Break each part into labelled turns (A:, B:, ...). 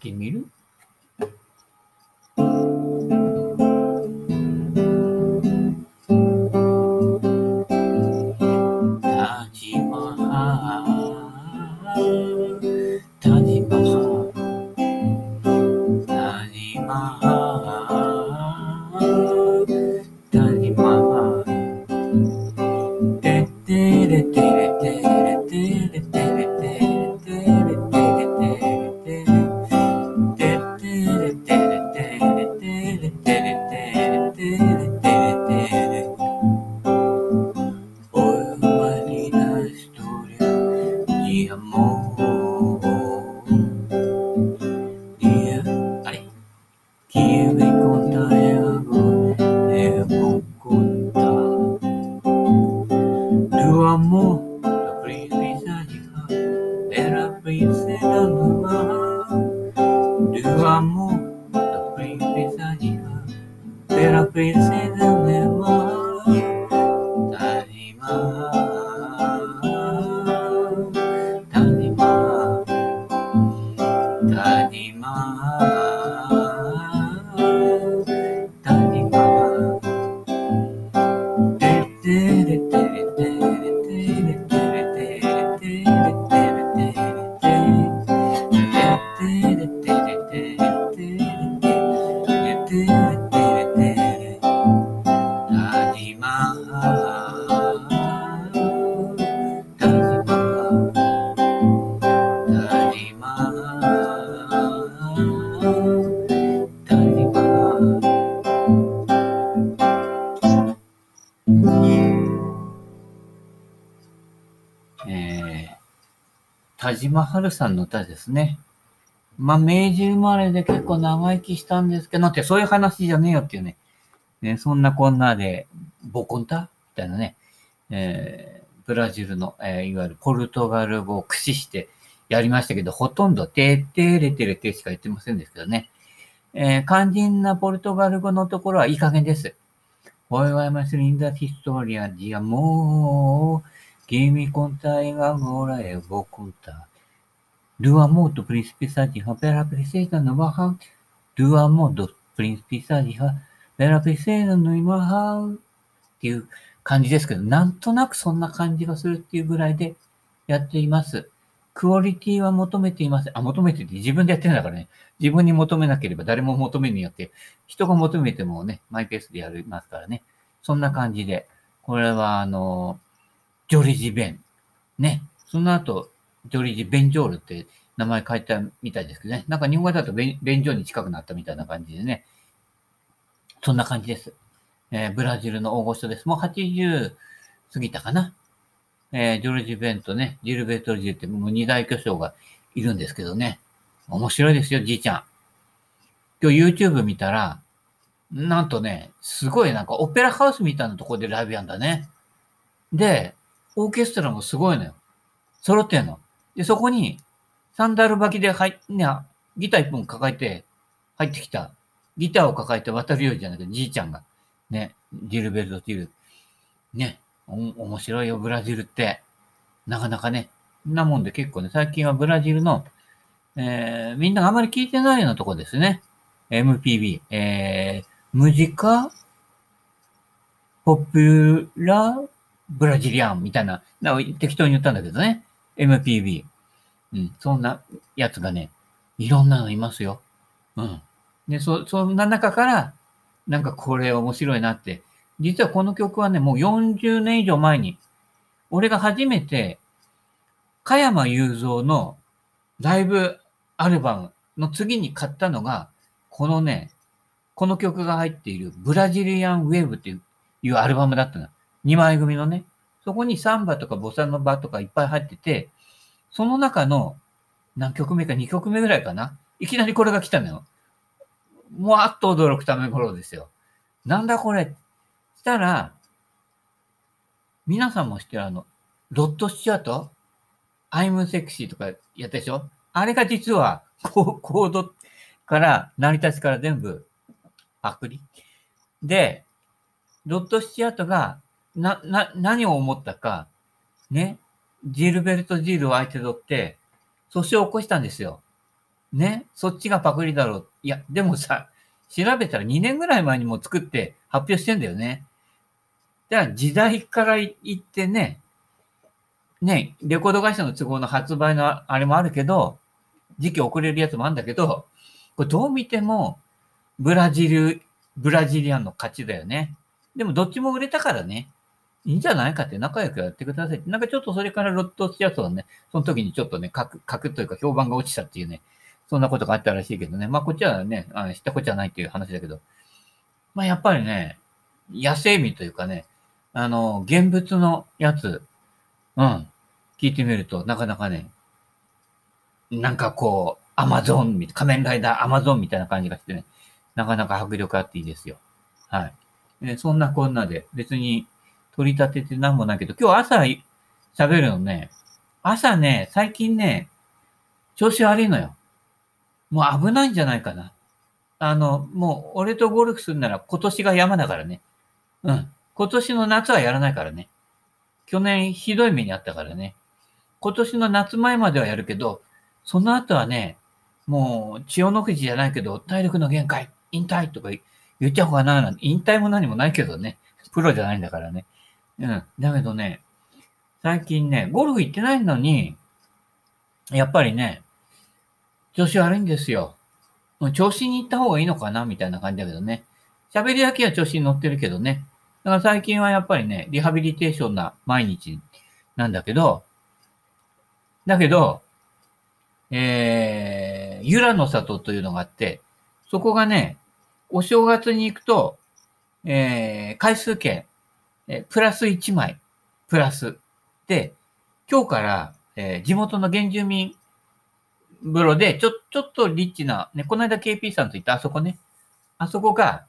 A: Kimiru 田島春さんの歌ですね。まあ、明治生まれで結構長生きしたんですけど、ってそういう話じゃねえよっていうね。ねそんなこんなで、ボコンタみたいなね、えー、ブラジルの、えーいわゆるポルトガル語を駆使してやりましたけど、ほとんどてーてれてれてしか言ってませんですけどね。えー肝心なポルトガル語のところはいい加減です。Hoy vamos a linda historia de amor que me contáis agora eu vou contar. Do amor do príncipe Sadiha pela princesa no maha. Do amor do príncipe Sadiha pela princesa no maha. っていう感じですけど、なんとなくそんな感じがするっていうぐらいでやっています。クオリティは求めていません。あ、求めてて自分でやってるんだからね。自分に求めなければ誰も求めによって、人が求めてもね、マイペースでやりますからね。そんな感じで。これは、あのー、ジョリジ・ベン。ね。その後、ジョリジ・ベンジョールって名前変えたみたいですけどね。なんか日本語だとベンベンジョーに近くなったみたいな感じでね。そんな感じです。えーブラジルの大御所です。もう80過ぎたかな。えージョルジ・ベンとね、ジルベルト・ルジルってもう二大巨匠がいるんですけどね。面白いですよ、じいちゃん。今日 YouTube 見たら、なんとね、すごいなんかオペラハウスみたいなところでライブやんだね。で、オーケストラもすごいのよ。揃ってんの。で、そこに、サンダル履きで入っ、ね、ギター一本抱えて入ってきた。ギターを抱えて渡るようじゃなくて、じいちゃんが。ね、ジルベルト・ジル。ね、お、面白いよ、ブラジルって。なかなかね。なもんで結構ね、最近はブラジルの、えー、みんながあまり聞いてないようなとこですね。MPB、えー、ムジカ、ポプラ、ブラジリアンみたいな、な適当に言ったんだけどね。MPB。うん、そんなやつがね、いろんなのいますよ。うん。で、そ、そんな中から、なんかこれ面白いなって。実はこの曲はね、もう40年以上前に、俺が初めて、加山雄三のライブアルバムの次に買ったのが、このね、この曲が入っているブラジリアンウェーブっていういうアルバムだったの。2枚組のね。そこにサンバとかボサノバとかいっぱい入ってて、その中の何曲目か2曲目ぐらいかな。いきなりこれが来たのよ。もうあっと驚くため頃ですよ。なんだこれ。したら、皆さんも知ってるあの、ロッド・スチアート？ I'm Sexy とかやったでしょ？あれが実はココードから、成り立ちから全部パクリ。で、ロッド・スチアートが、な、な、何を思ったか、ね、ジルベルト・ジールを相手取って、訴訟を起こしたんですよ。ね、そっちがパクリだろう。いや、でもさ、調べたら2年ぐらい前にも作って発表してんだよね。だから時代から言ってね、ね、レコード会社の都合の発売のあれもあるけど、時期遅れるやつもあるんだけど、これどう見ても、ブラジル、ブラジリアンの勝ちだよね。でもどっちも売れたからね、いいんじゃないかって仲良くやってくださいって。なんかちょっとそれからロットしちゃうとね、その時にちょっとね、書く、書くというか評判が落ちたっていうね、そんなことがあったらしいけどね。まあこっちはね、あ知ったこっちゃないっていう話だけど、まあやっぱりね、野生味というかね、あの、現物のやつ、うん、聞いてみると、なかなかね、なんかこう、アマゾン、仮面ライダーアマゾンみたいな感じがしてね、なかなか迫力あっていいですよ。はい。ね、そんなこんなで、別に取り立ててなんもないけど、今日朝喋るのね、朝ね、最近ね、調子悪いのよ。もう危ないんじゃないかな。あの、もう俺とゴルフするなら今年が山だからね。うん。今年の夏はやらないからね。去年ひどい目にあったからね。今年の夏前まではやるけど、その後はね、もう千代の富士じゃないけど、体力の限界、引退とか言っちゃおうかななんて、引退も何もないけどね。プロじゃないんだからね。うん。だけどね、最近ね、ゴルフ行ってないのに、やっぱりね、調子悪いんですよ。調子に行った方がいいのかなみたいな感じだけどね。喋りだけは調子に乗ってるけどね。だから最近はやっぱりね、リハビリテーションな毎日なんだけど、だけど、えー、ユラの里というのがあって、そこがね、お正月に行くと、えー、回数券、え、プラス1枚、プラス。で、今日から、えー、地元の原住民風呂で、ちょ、ちょっとリッチな、ね、この間 KP さんと行ったあそこね、あそこが、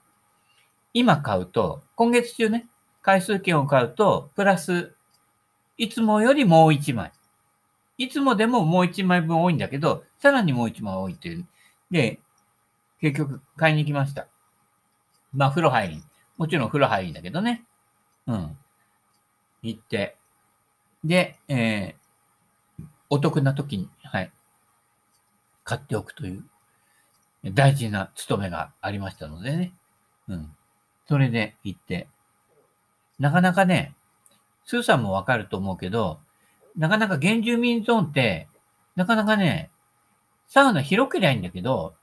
A: 今買うと、今月中ね、回数券を買うと、プラス、いつもよりもう1枚。いつもでももう1枚分多いんだけど、さらにもう1枚多いっていう。で、結局買いに行きました。まあ、風呂入り。もちろん風呂入りだけどね。うん。行って。で、えー、お得な時に、はい。買っておくという大事な務めがありましたのでね。うん。それで行って、なかなかね、スーさんもわかると思うけど、なかなか原住民ゾーンって、なかなかね、サウナ広けりゃいいんだけど、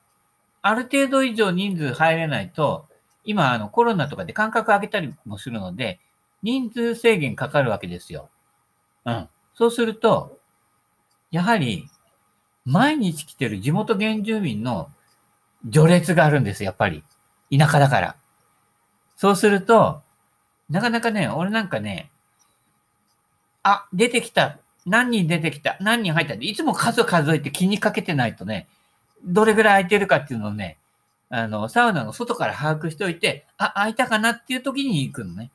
A: ある程度以上人数入れないと、今あのコロナとかで間隔空けたりもするので、人数制限かかるわけですよ。うん。そうすると、やはり、毎日来てる地元原住民の序列があるんです、やっぱり。田舎だから。そうすると、なかなかね、俺なんかね、あ、出てきた。何人出てきた。何人入った。いつも数数えて気にかけてないとね、どれぐらい空いてるかっていうのをね、あの、サウナの外から把握しておいて、あ、空いたかなっていう時に行くのね。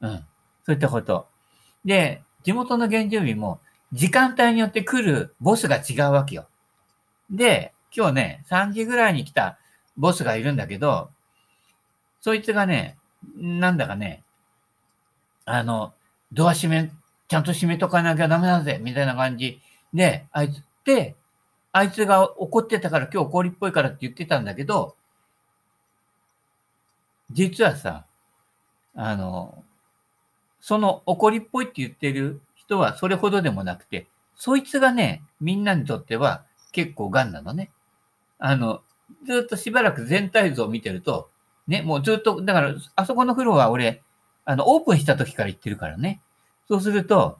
A: うん。そういったこと。で、地元の原住民も、時間帯によって来るボスが違うわけよ。で、今日ね、3時ぐらいに来たボスがいるんだけど、そいつがね、なんだかね、あの、ドア閉め、ちゃんと閉めとかなきゃダメだぜ、みたいな感じで、あいつって、あいつが怒ってたから今日怒りっぽいからって言ってたんだけど、実はさ、あの、その怒りっぽいって言ってる人はそれほどでもなくて、そいつがね、みんなにとっては結構癌なのね。あの、ずっとしばらく全体像を見てると、ね、もうずっと、だから、あそこの風呂は俺、あの、オープンした時から行ってるからね。そうすると、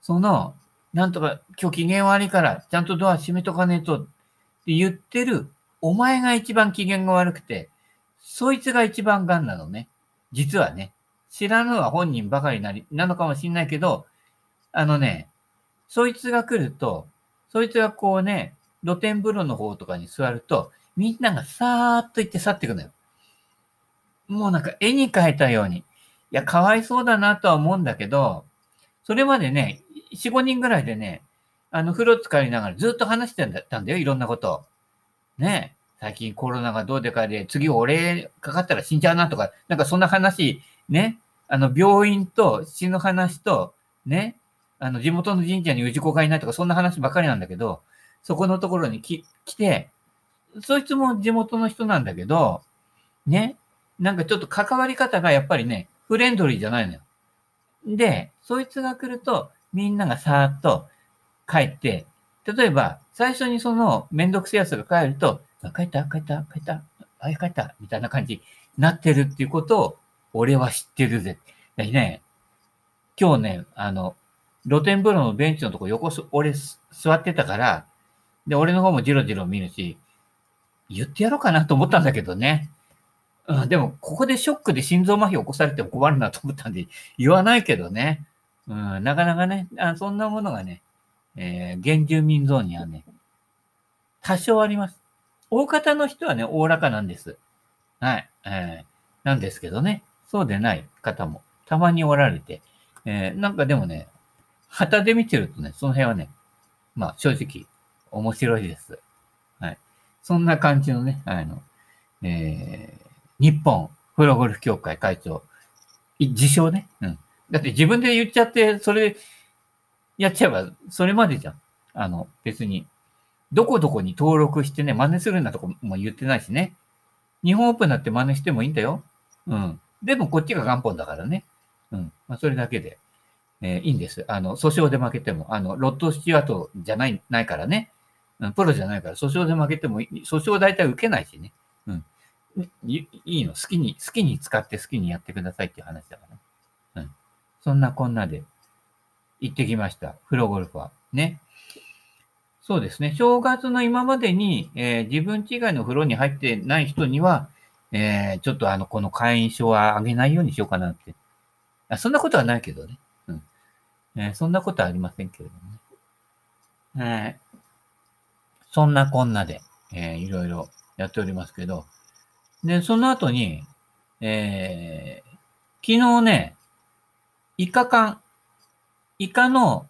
A: その、なんとか、今日機嫌悪いから、ちゃんとドア閉めとかねえと、って言ってる、お前が一番機嫌が悪くて、そいつが一番癌なのね。実はね。知らぬは本人ばかりなり、なのかもしんないけど、あのね、そいつが来ると、そいつがこうね、露天風呂の方とかに座ると、みんながさーっと行って去っていくのよ。もうなんか絵に描いたように。いや、かわいそうだなとは思うんだけど、それまでね、4、5人ぐらいでね、あの、風呂使いながらずっと話してたんだよ、いろんなこと。ね最近コロナがどうでかで、次俺かかったら死んじゃうなとか、なんかそんな話、ね、あの、病院と死ぬ話と、ね、あの、地元の神社に氏子がいないとか、そんな話ばかりなんだけど、そこのところに来て、そいつも地元の人なんだけど、ね、なんかちょっと関わり方がやっぱりね、フレンドリーじゃないのよ。で、そいつが来ると、みんながさーっと帰って、例えば、最初にそのめんどくせえやつが帰ると、帰った、帰った、帰った、あ、帰った、みたいな感じになってるっていうことを、俺は知ってるぜ。ね、今日ね、あの、露天風呂のベンチのとこ横す、俺座ってたから、で、俺の方もジロジロ見るし、言ってやろうかなと思ったんだけどね。うん、でも、ここでショックで心臓麻痺起こされても困るなと思ったんで、言わないけどね。うん、なかなかね、あそんなものがね、えー、原住民ゾーンにはね、多少あります。大方の人はね、おおらかなんです。はい。えー、なんですけどね、そうでない方もたまにおられて、えー、なんかでもね、旗で見てるとね、その辺はね、まあ正直面白いです。はい。そんな感じのね、あの、えー、日本プロゴルフ協会会長、自称ね。うん。だって自分で言っちゃって、それやっちゃえば、それまでじゃん。あの、別に。どこどこに登録してね、真似するんだとかも言ってないしね。日本オープンだって真似してもいいんだよ。うん。でもこっちが元本だからね。うん。まあ、それだけで、えー、いいんです。あの、訴訟で負けても、あの、ロッドスチュワートじゃない、ないからね。うん、プロじゃないから、訴訟で負けても、訴訟大体受けないしね。うん。いいの。好きに、好きに使って好きにやってくださいっていう話だから。うん。そんなこんなで行ってきました。プロゴルファー。ね。そうですね。正月の今までに、えー、自分違いの風呂に入ってない人には、えー、ちょっとあの、この会員証はあげないようにしようかなって。あそんなことはないけどね。うん。えー、そんなことはありませんけれどもね。えー、そんなこんなで、えー、いろいろやっておりますけど、で、その後に、えー、昨日ね、イカ缶、イカの、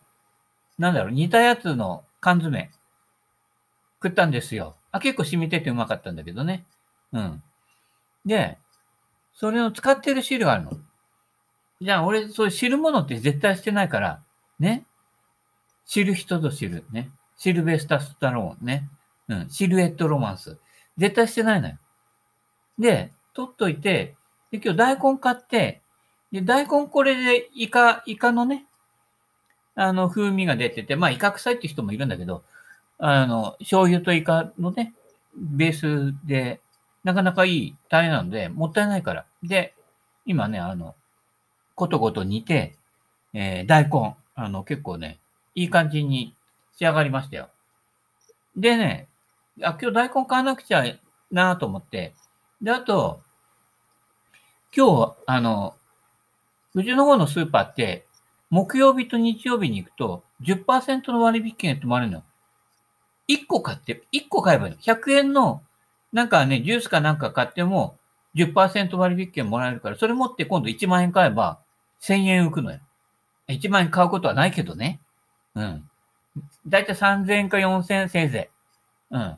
A: なんだろう、煮たやつの缶詰、食ったんですよ。あ、結構染みててうまかったんだけどね。うん。で、それを使ってる汁があるの。じゃあ、俺、そういう汁物って絶対してないから、ね。知る人ぞ知る、ね。シルベスタスタローン、ね。うん。シルエットロマンス。絶対してないのよ。で、取っといて、で、今日大根買って、で、大根これでイカ、イカのね、あの、風味が出てて、まあ、イカ臭いって人もいるんだけど、あの、醤油とイカのね、ベースで、なかなかいいタレなので、もったいないから。で、今ね、あの、ことごと煮て、えー、大根、あの、結構ね、いい感じに仕上がりましたよ。でね、あ、今日大根買わなくちゃなと思って、で、あと、今日、あの、うちの方のスーパーって、木曜日と日曜日に行くと10%の割引券ってもあるのよ。1個買って、1個買えばいいの。100円の、なんかね、ジュースかなんか買っても10%割引券もらえるから、それ持って今度1万円買えば1000円浮くのよ。1万円買うことはないけどね。うん。だいたい3000円か4000円せいぜい。うん。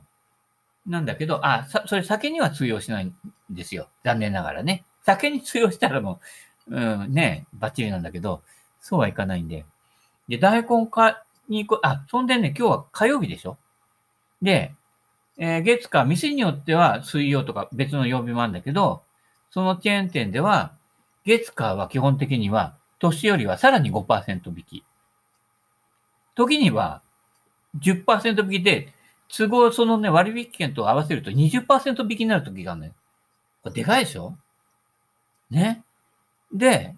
A: なんだけど、あ、それ酒には通用しないんですよ。残念ながらね。酒に通用したらもう、うん、ね、バッチリなんだけど、そうはいかないんで。で、大根かに行く、あ、そんでね、今日は火曜日でしょで、えー、月か、店によっては水曜とか別の曜日もあるんだけど、そのチェーン店では、月かは基本的には、年よりはさらに5%引き。時には10%引きで、都合そのね、割引券と合わせると20%引きになる時があるのよ。これでかいでしょ？ね？で、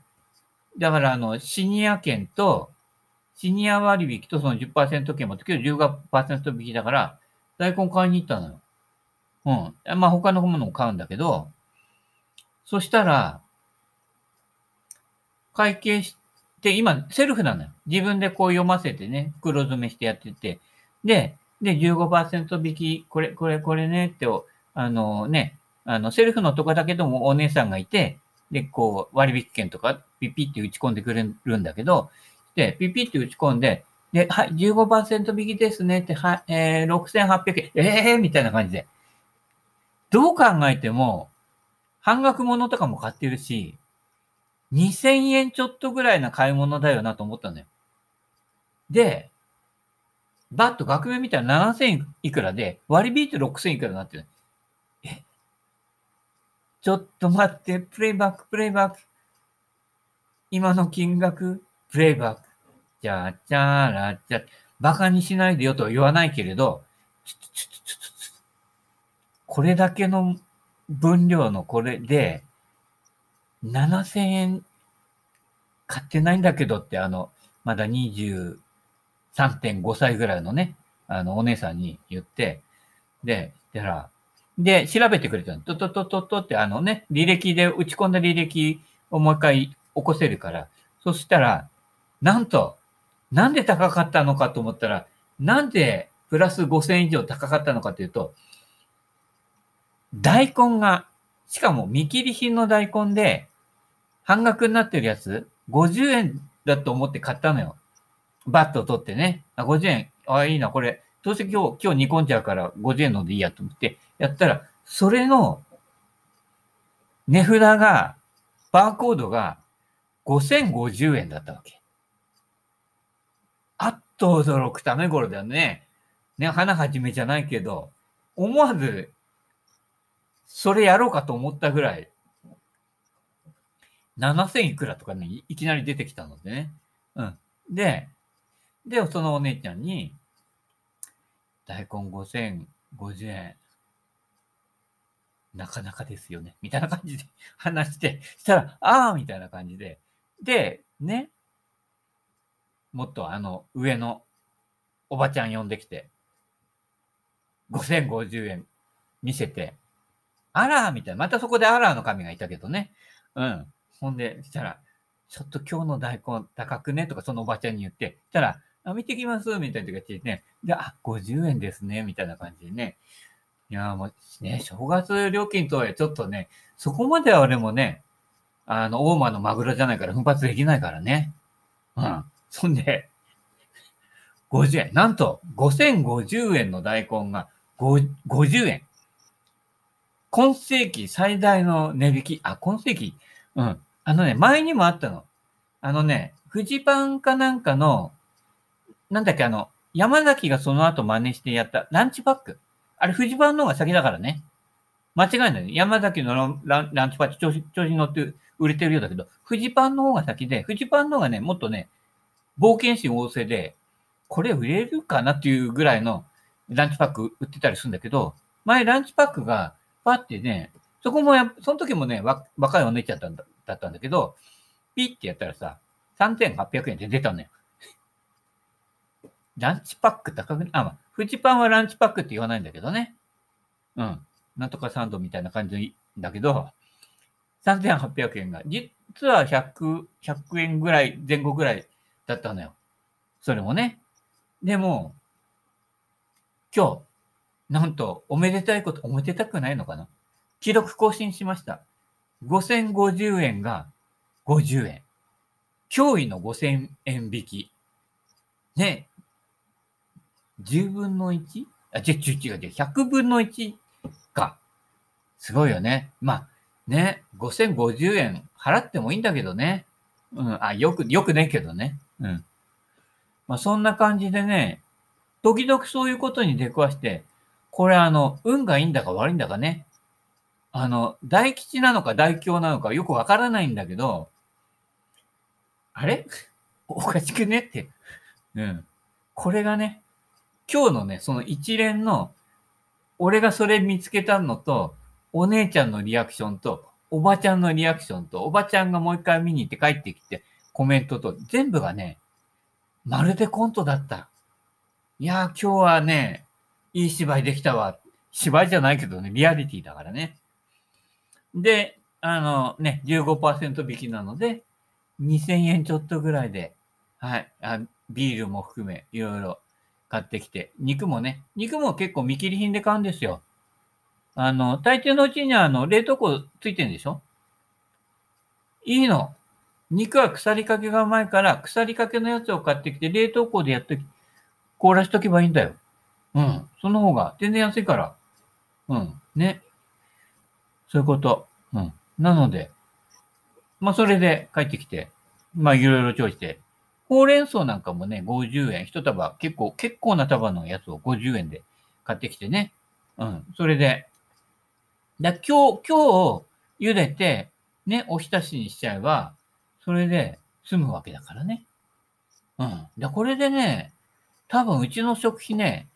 A: だからあの、シニア券と、シニア割引とその10%券も今日15%引きだから、大根買いに行ったのよ。うん。まあ他のものも買うんだけど、そしたら、会計して、今、セルフなのよ。自分でこう読ませてね、黒詰めしてやってて。で、で、15%引き、これ、これ、これね、って、あのね、あの、セルフのとこだけどもお姉さんがいて、で、こう、割引券とか、ピピって打ち込んでくれるんだけど、で、ピピって打ち込んで、で、はい、15%引きですねって、はい、えー、6800円、ええー、みたいな感じで。どう考えても、半額物とかも買ってるし、2000円ちょっとぐらいな買い物だよなと思ったのよ。で、バッと額面見たら7000いくらで、割り引いて6000いくらになってる。えちょっと待って、プレイバック、プレイバック。今の金額、プレイバック。じゃあ、ちゃーら、ちゃ、バカにしないでよとは言わないけれど、これだけの分量のこれで、7000円買ってないんだけどって、あの、まだ23.5歳ぐらいのね、あの、お姉さんに言って、で、たら、で、調べてくれたの。とととととって、あのね、履歴で打ち込んだ履歴をもう一回起こせるから、そしたら、なんと、なんで高かったのかと思ったら、なんでプラス5000以上高かったのかというと、大根が、しかも見切り品の大根で、半額になってるやつ、50円だと思って買ったのよ。バット取ってね。あ、50円。あ、いいな、これ。どうせ今日、今日煮込んじゃうから50円のでいいやと思って、やったら、それの値札が、バーコードが5050円だったわけ。と驚くため頃だよね。ね、花はじめじゃないけど、思わず、それやろうかと思ったぐらい、7000いくらとかね、いきなり出てきたのでね。うん。で、で、そのお姉ちゃんに、大根5050円、なかなかですよね。みたいな感じで話して、したら、ああみたいな感じで。で、ね、もっとあの、上のおばちゃん呼んできて、5050円見せて、あらーみたいな。またそこでアラーの神がいたけどね。うん。ほんで、したら、ちょっと今日の大根高くね？とかそのおばちゃんに言って、したら、あ、見てきます？みたいな感じでね。で、あ、50円ですね？みたいな感じでね。いや、もうね、正月料金とはちょっとね、そこまでは俺もね、あの、大間のマグロじゃないから奮発できないからね。うん。そんで、50円。なんと、5050円の大根が50円。今世紀最大の値引き。あ、今世紀。うん。あのね、前にもあったの。あのね、フジパンかなんかの、なんだっけ、あの、山崎がその後真似してやったランチパック。あれ、フジパンの方が先だからね。間違いない。山崎のランチパック調子調子に乗って売れてるようだけど、フジパンの方が先で、フジパンの方がね、もっとね、冒険心旺盛で、これ売れるかなっていうぐらいのランチパック売ってたりするんだけど、前ランチパックがパってね、そこもや、その時もね、若いお姉ちゃんだっただったんだけど、ピッてやったらさ、3800円で出たのよ。ランチパック高く、あ、まあ、フジパンはランチパックって言わないんだけどね。うん。なんとかサンドみたいな感じだけど、3800円が、実は100、100円ぐらい、前後ぐらいだったのよ。それもね。でも、今日、なんと、おめでたいこと、おめでたくないのかな？記録更新しました。5050円が50円。驚異の5000円引き。ね。10分の 1? あ、違う違う違う。100分の1か。すごいよね。まあ、ね。5050円払ってもいいんだけどね。うん。あ、よく、よくねえけどね。うん。まあ、そんな感じでね、時々そういうことに出くわして、これあの、運がいいんだか悪いんだかね。あの、大吉なのか大凶なのかよくわからないんだけど、あれ？おかしくねって。うん。これがね、今日のね、その一連の、俺がそれ見つけたのと、お姉ちゃんのリアクションと、おばちゃんのリアクションと、おばちゃんがもう一回見に行って帰ってきて、コメントと、全部がね、まるでコントだった。いやー、今日はね、いい芝居できたわ。芝居じゃないけどね、リアリティだからね。で、あのね、15%引きなので、2000円ちょっとぐらいで、はい、あビールも含め、いろいろ買ってきて、肉もね、肉も結構見切り品で買うんですよ。あの、大抵のうちには、あの、冷凍庫ついてるんでしょ？いいの。肉は腐りかけがうまいから、腐りかけのやつを買ってきて、冷凍庫でやっとき、凍らしとけばいいんだよ。うん。その方が全然安いから。うん。ね。そういうこと。うん。なので、まあ、それで帰ってきて、まあ、いろいろ調理して、ほうれん草なんかもね、50円。一束、結構、結構な束のやつを50円で買ってきてね。うん。それで、だ今日、今日、茹でて、ね、おひたしにしちゃえば、それで済むわけだからね。うん。だこれでね、多分うちの食費ね、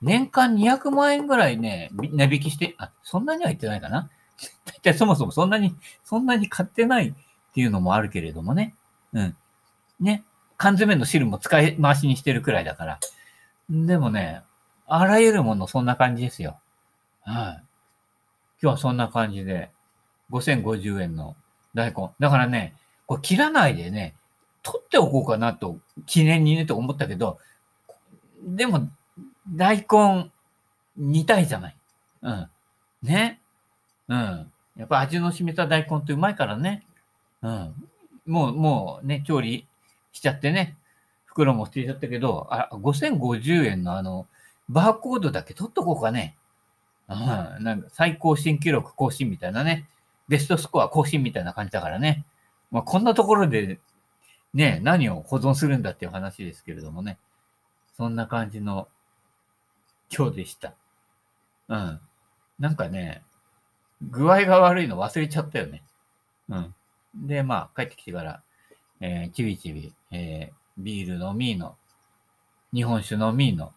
A: 年間200万円ぐらいね、値引きして、あ、そんなには言ってないかな 大体そもそもそんなに、そんなに買ってないっていうのもあるけれどもね。うん。ね。缶詰の汁も使い回しにしてるくらいだから。でもね、あらゆるものそんな感じですよ。はい、今日はそんな感じで、5050円の大根。だからね、これ切らないでね、取っておこうかなと、記念にねと思ったけど、でも、大根、煮たいじゃない。うん。ね。うん。やっぱ味の染みた大根ってうまいからね。うん。もう、もうね、調理しちゃってね。袋も捨てちゃったけど、あ、5050円のあの、バーコードだけ取っとこうかね。うん。なんか最高新記録更新みたいなね。ベストスコア更新みたいな感じだからね。まあ、こんなところで、ね、何を保存するんだっていう話ですけれどもね。そんな感じの今日でした。うん。なんかね、具合が悪いの忘れちゃったよね。うん。で、まあ、帰ってきてから、えー、ちびちび、えー、ビール飲みの、日本酒飲みの、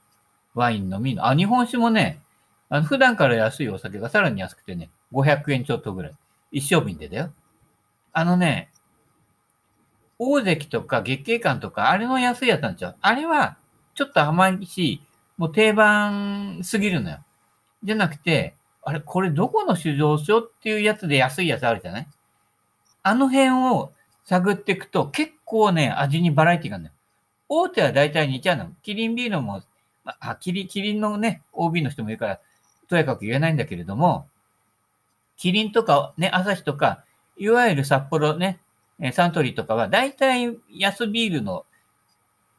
A: ワイン飲みの、あ、日本酒もね、あの、普段から安いお酒がさらに安くてね、500円ちょっとぐらい。一升瓶でだよ。あのね、大関とか月経館とか、あれの安いやつなんちゃう？あれは、ちょっと甘いし、もう定番すぎるのよ。じゃなくて、あれ、これどこの酒造所っていうやつで安いやつあるじゃない？あの辺を探っていくと結構ね、味にバラエティがあるんだよ。大手は大体似ちゃうの。キリンビールも、あ、キリキリンのね、OB の人もいるから、とやかく言えないんだけれども、キリンとかね、朝日とか、いわゆる札幌ね、サントリーとかは、大体安ビールの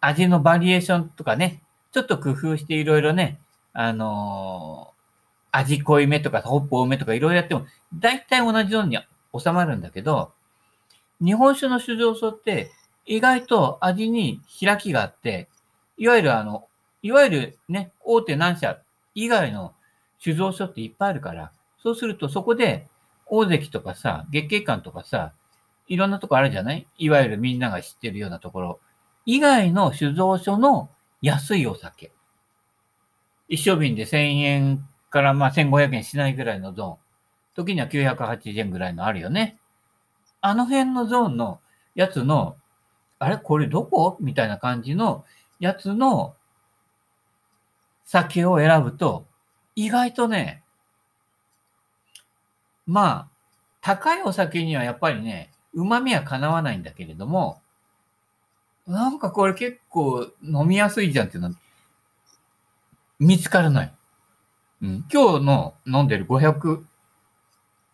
A: 味のバリエーションとかね、ちょっと工夫していろいろね、あのー、味濃いめとか、ホップ多めとかいろいろやっても、大体同じように収まるんだけど、日本酒の酒造所って意外と味に開きがあって、いわゆるあの、いわゆるね、大手何社以外の酒造所っていっぱいあるから、そうするとそこで大関とかさ、月経館とかさ、いろんなとこあるじゃない？いわゆるみんなが知ってるようなところ。以外の酒造所の安いお酒。一升瓶で1000円からまあ1500円しないぐらいのゾーン。時には980円ぐらいのあるよね。あの辺のゾーンのやつの、あれ？これどこ？みたいな感じのやつの酒を選ぶと、意外とね、まあ、高いお酒にはやっぱりね、旨味はかなわないんだけれども、なんかこれ結構飲みやすいじゃんっていうの見つからない。うん、今日の飲んでる500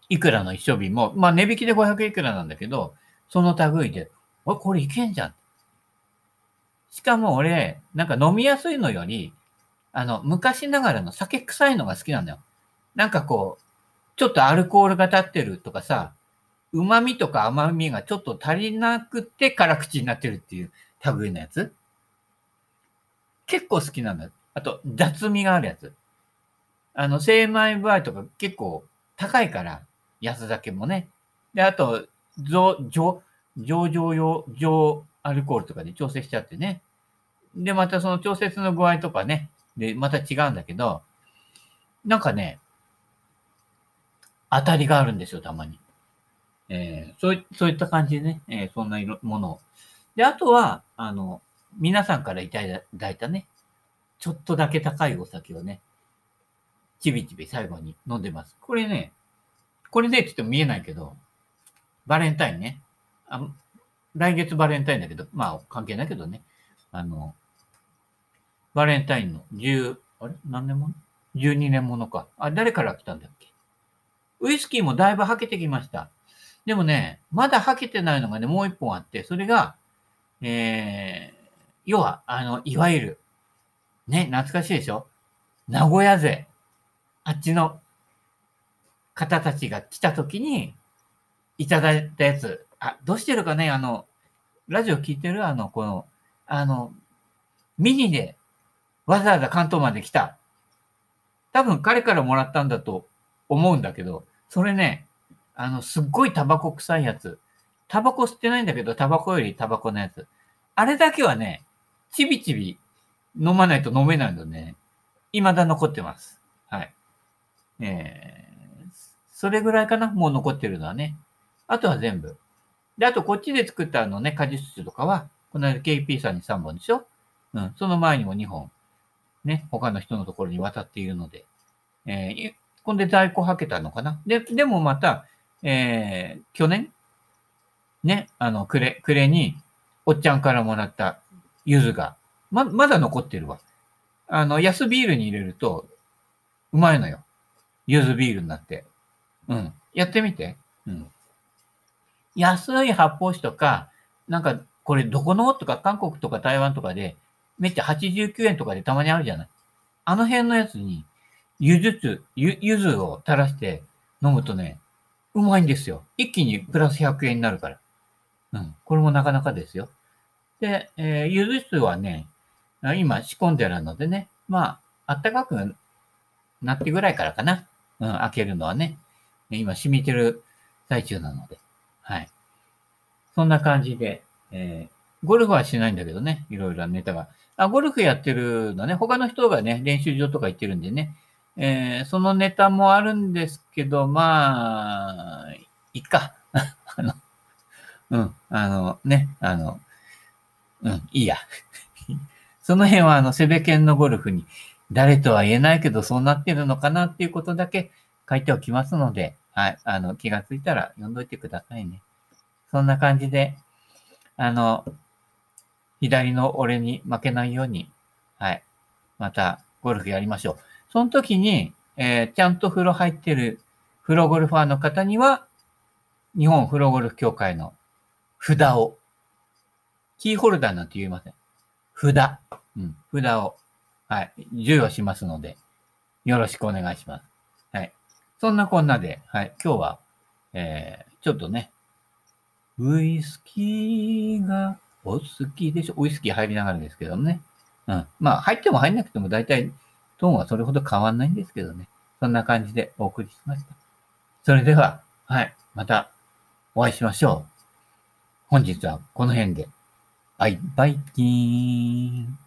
A: いくらの一升瓶も、まあ値引きで500いくらなんだけど、その類で、おい、これいけんじゃん。しかも俺、なんか飲みやすいのより、あの、昔ながらの酒臭いのが好きなんだよ。なんかこう、ちょっとアルコールが立ってるとかさ、旨味とか甘みがちょっと足りなくて辛口になってるっていう類のやつ？結構好きなんだ。あと、雑味があるやつ。あの、精米部合とか結構高いから、安酒もね。で、あと、上、上、上場用、上アルコールとかで調整しちゃってね。で、またその調節の具合とかね。で、また違うんだけど、なんかね、当たりがあるんですよ、たまに。えー、そうそういった感じでね、えー、そんなものを。で、あとは、あの、皆さんからいただいたね、ちょっとだけ高いお酒をね、ちびちび最後に飲んでます。これね、これね、ちょっと見えないけど、バレンタインね。あ来月バレンタインだけど、まあ関係ないけどね。あの、バレンタインの10、あれ？何年もの ?12 年ものか。あ、誰から来たんだっけ？ウイスキーもだいぶはけてきました。でもね、まだはけてないのがね、もう一本あって、それが、えー、要は、あの、いわゆる、ね、懐かしいでしょ？名古屋勢。あっちの方たちが来た時に、いただいたやつ。あ、どうしてるかね？あの、ラジオ聞いてる？あの、この、あの、ミニでわざわざ関東まで来た。多分彼からもらったんだと思うんだけど、それね、あの、すっごいタバコ臭いやつ。タバコ吸ってないんだけど、タバコよりタバコのやつ。あれだけはね、ちびちび飲まないと飲めないの、ね、未だ残ってます。はい。えー、それぐらいかなもう残ってるのはね。あとは全部。で、あとこっちで作ったあのね、果実酒とかは、この間 KP さんに3本でしょ？うん。その前にも2本、ね、他の人のところに渡っているので、えー、こんで在庫はけたのかな？で、でもまた、えー、去年、ね、あの、暮れ、暮れに、おっちゃんからもらった柚子が、ま、まだ残ってるわ。あの、安ビールに入れると、うまいのよ。柚子ビールになって。うん。やってみて。うん。安い発泡酒とか、なんか、これどこの？とか、韓国とか台湾とかで、めっちゃ89円とかでたまにあるじゃない。あの辺のやつに、ゆずつ、ゆ、ゆずを垂らして飲むとね、うまいんですよ。一気にプラス100円になるから。うん。これもなかなかですよ。で、えー、ゆず酢はね、今仕込んであるのでね、まあ、あったかくなってぐらいからかな。うん、開けるのはね。今染みてる最中なので。はい。そんな感じで、えー、ゴルフはしないんだけどね、いろいろなネタが。あ、ゴルフやってるのね、他の人がね、練習場とか行ってるんでね、えー、そのネタもあるんですけど、まあ、いっか。あの、うん、あの、ね、あの、うん、いいや。その辺は、あの、セベケンのゴルフに、誰とは言えないけど、そうなってるのかなっていうことだけ書いておきますので、はい、あの、気がついたら読んどいてくださいね。そんな感じで、あの、左の俺に負けないように、はい、またゴルフやりましょう。その時に、えー、ちゃんと風呂入ってるプロゴルファーの方には、日本プロゴルフ協会の札を、キーホルダーなんて言いません。札。うん、札を、はい、授与しますので、よろしくお願いします。はい。そんなこんなで、はい、今日は、えー、ちょっとね、ウイスキーがお好きでしょ？ウイスキー入りながらですけどね。うん。まあ、入っても入んなくても大体トーンはそれほど変わんないんですけどね。そんな感じでお送りしました。それでは、はい、またお会いしましょう。本日はこの辺で。バイバイキーン。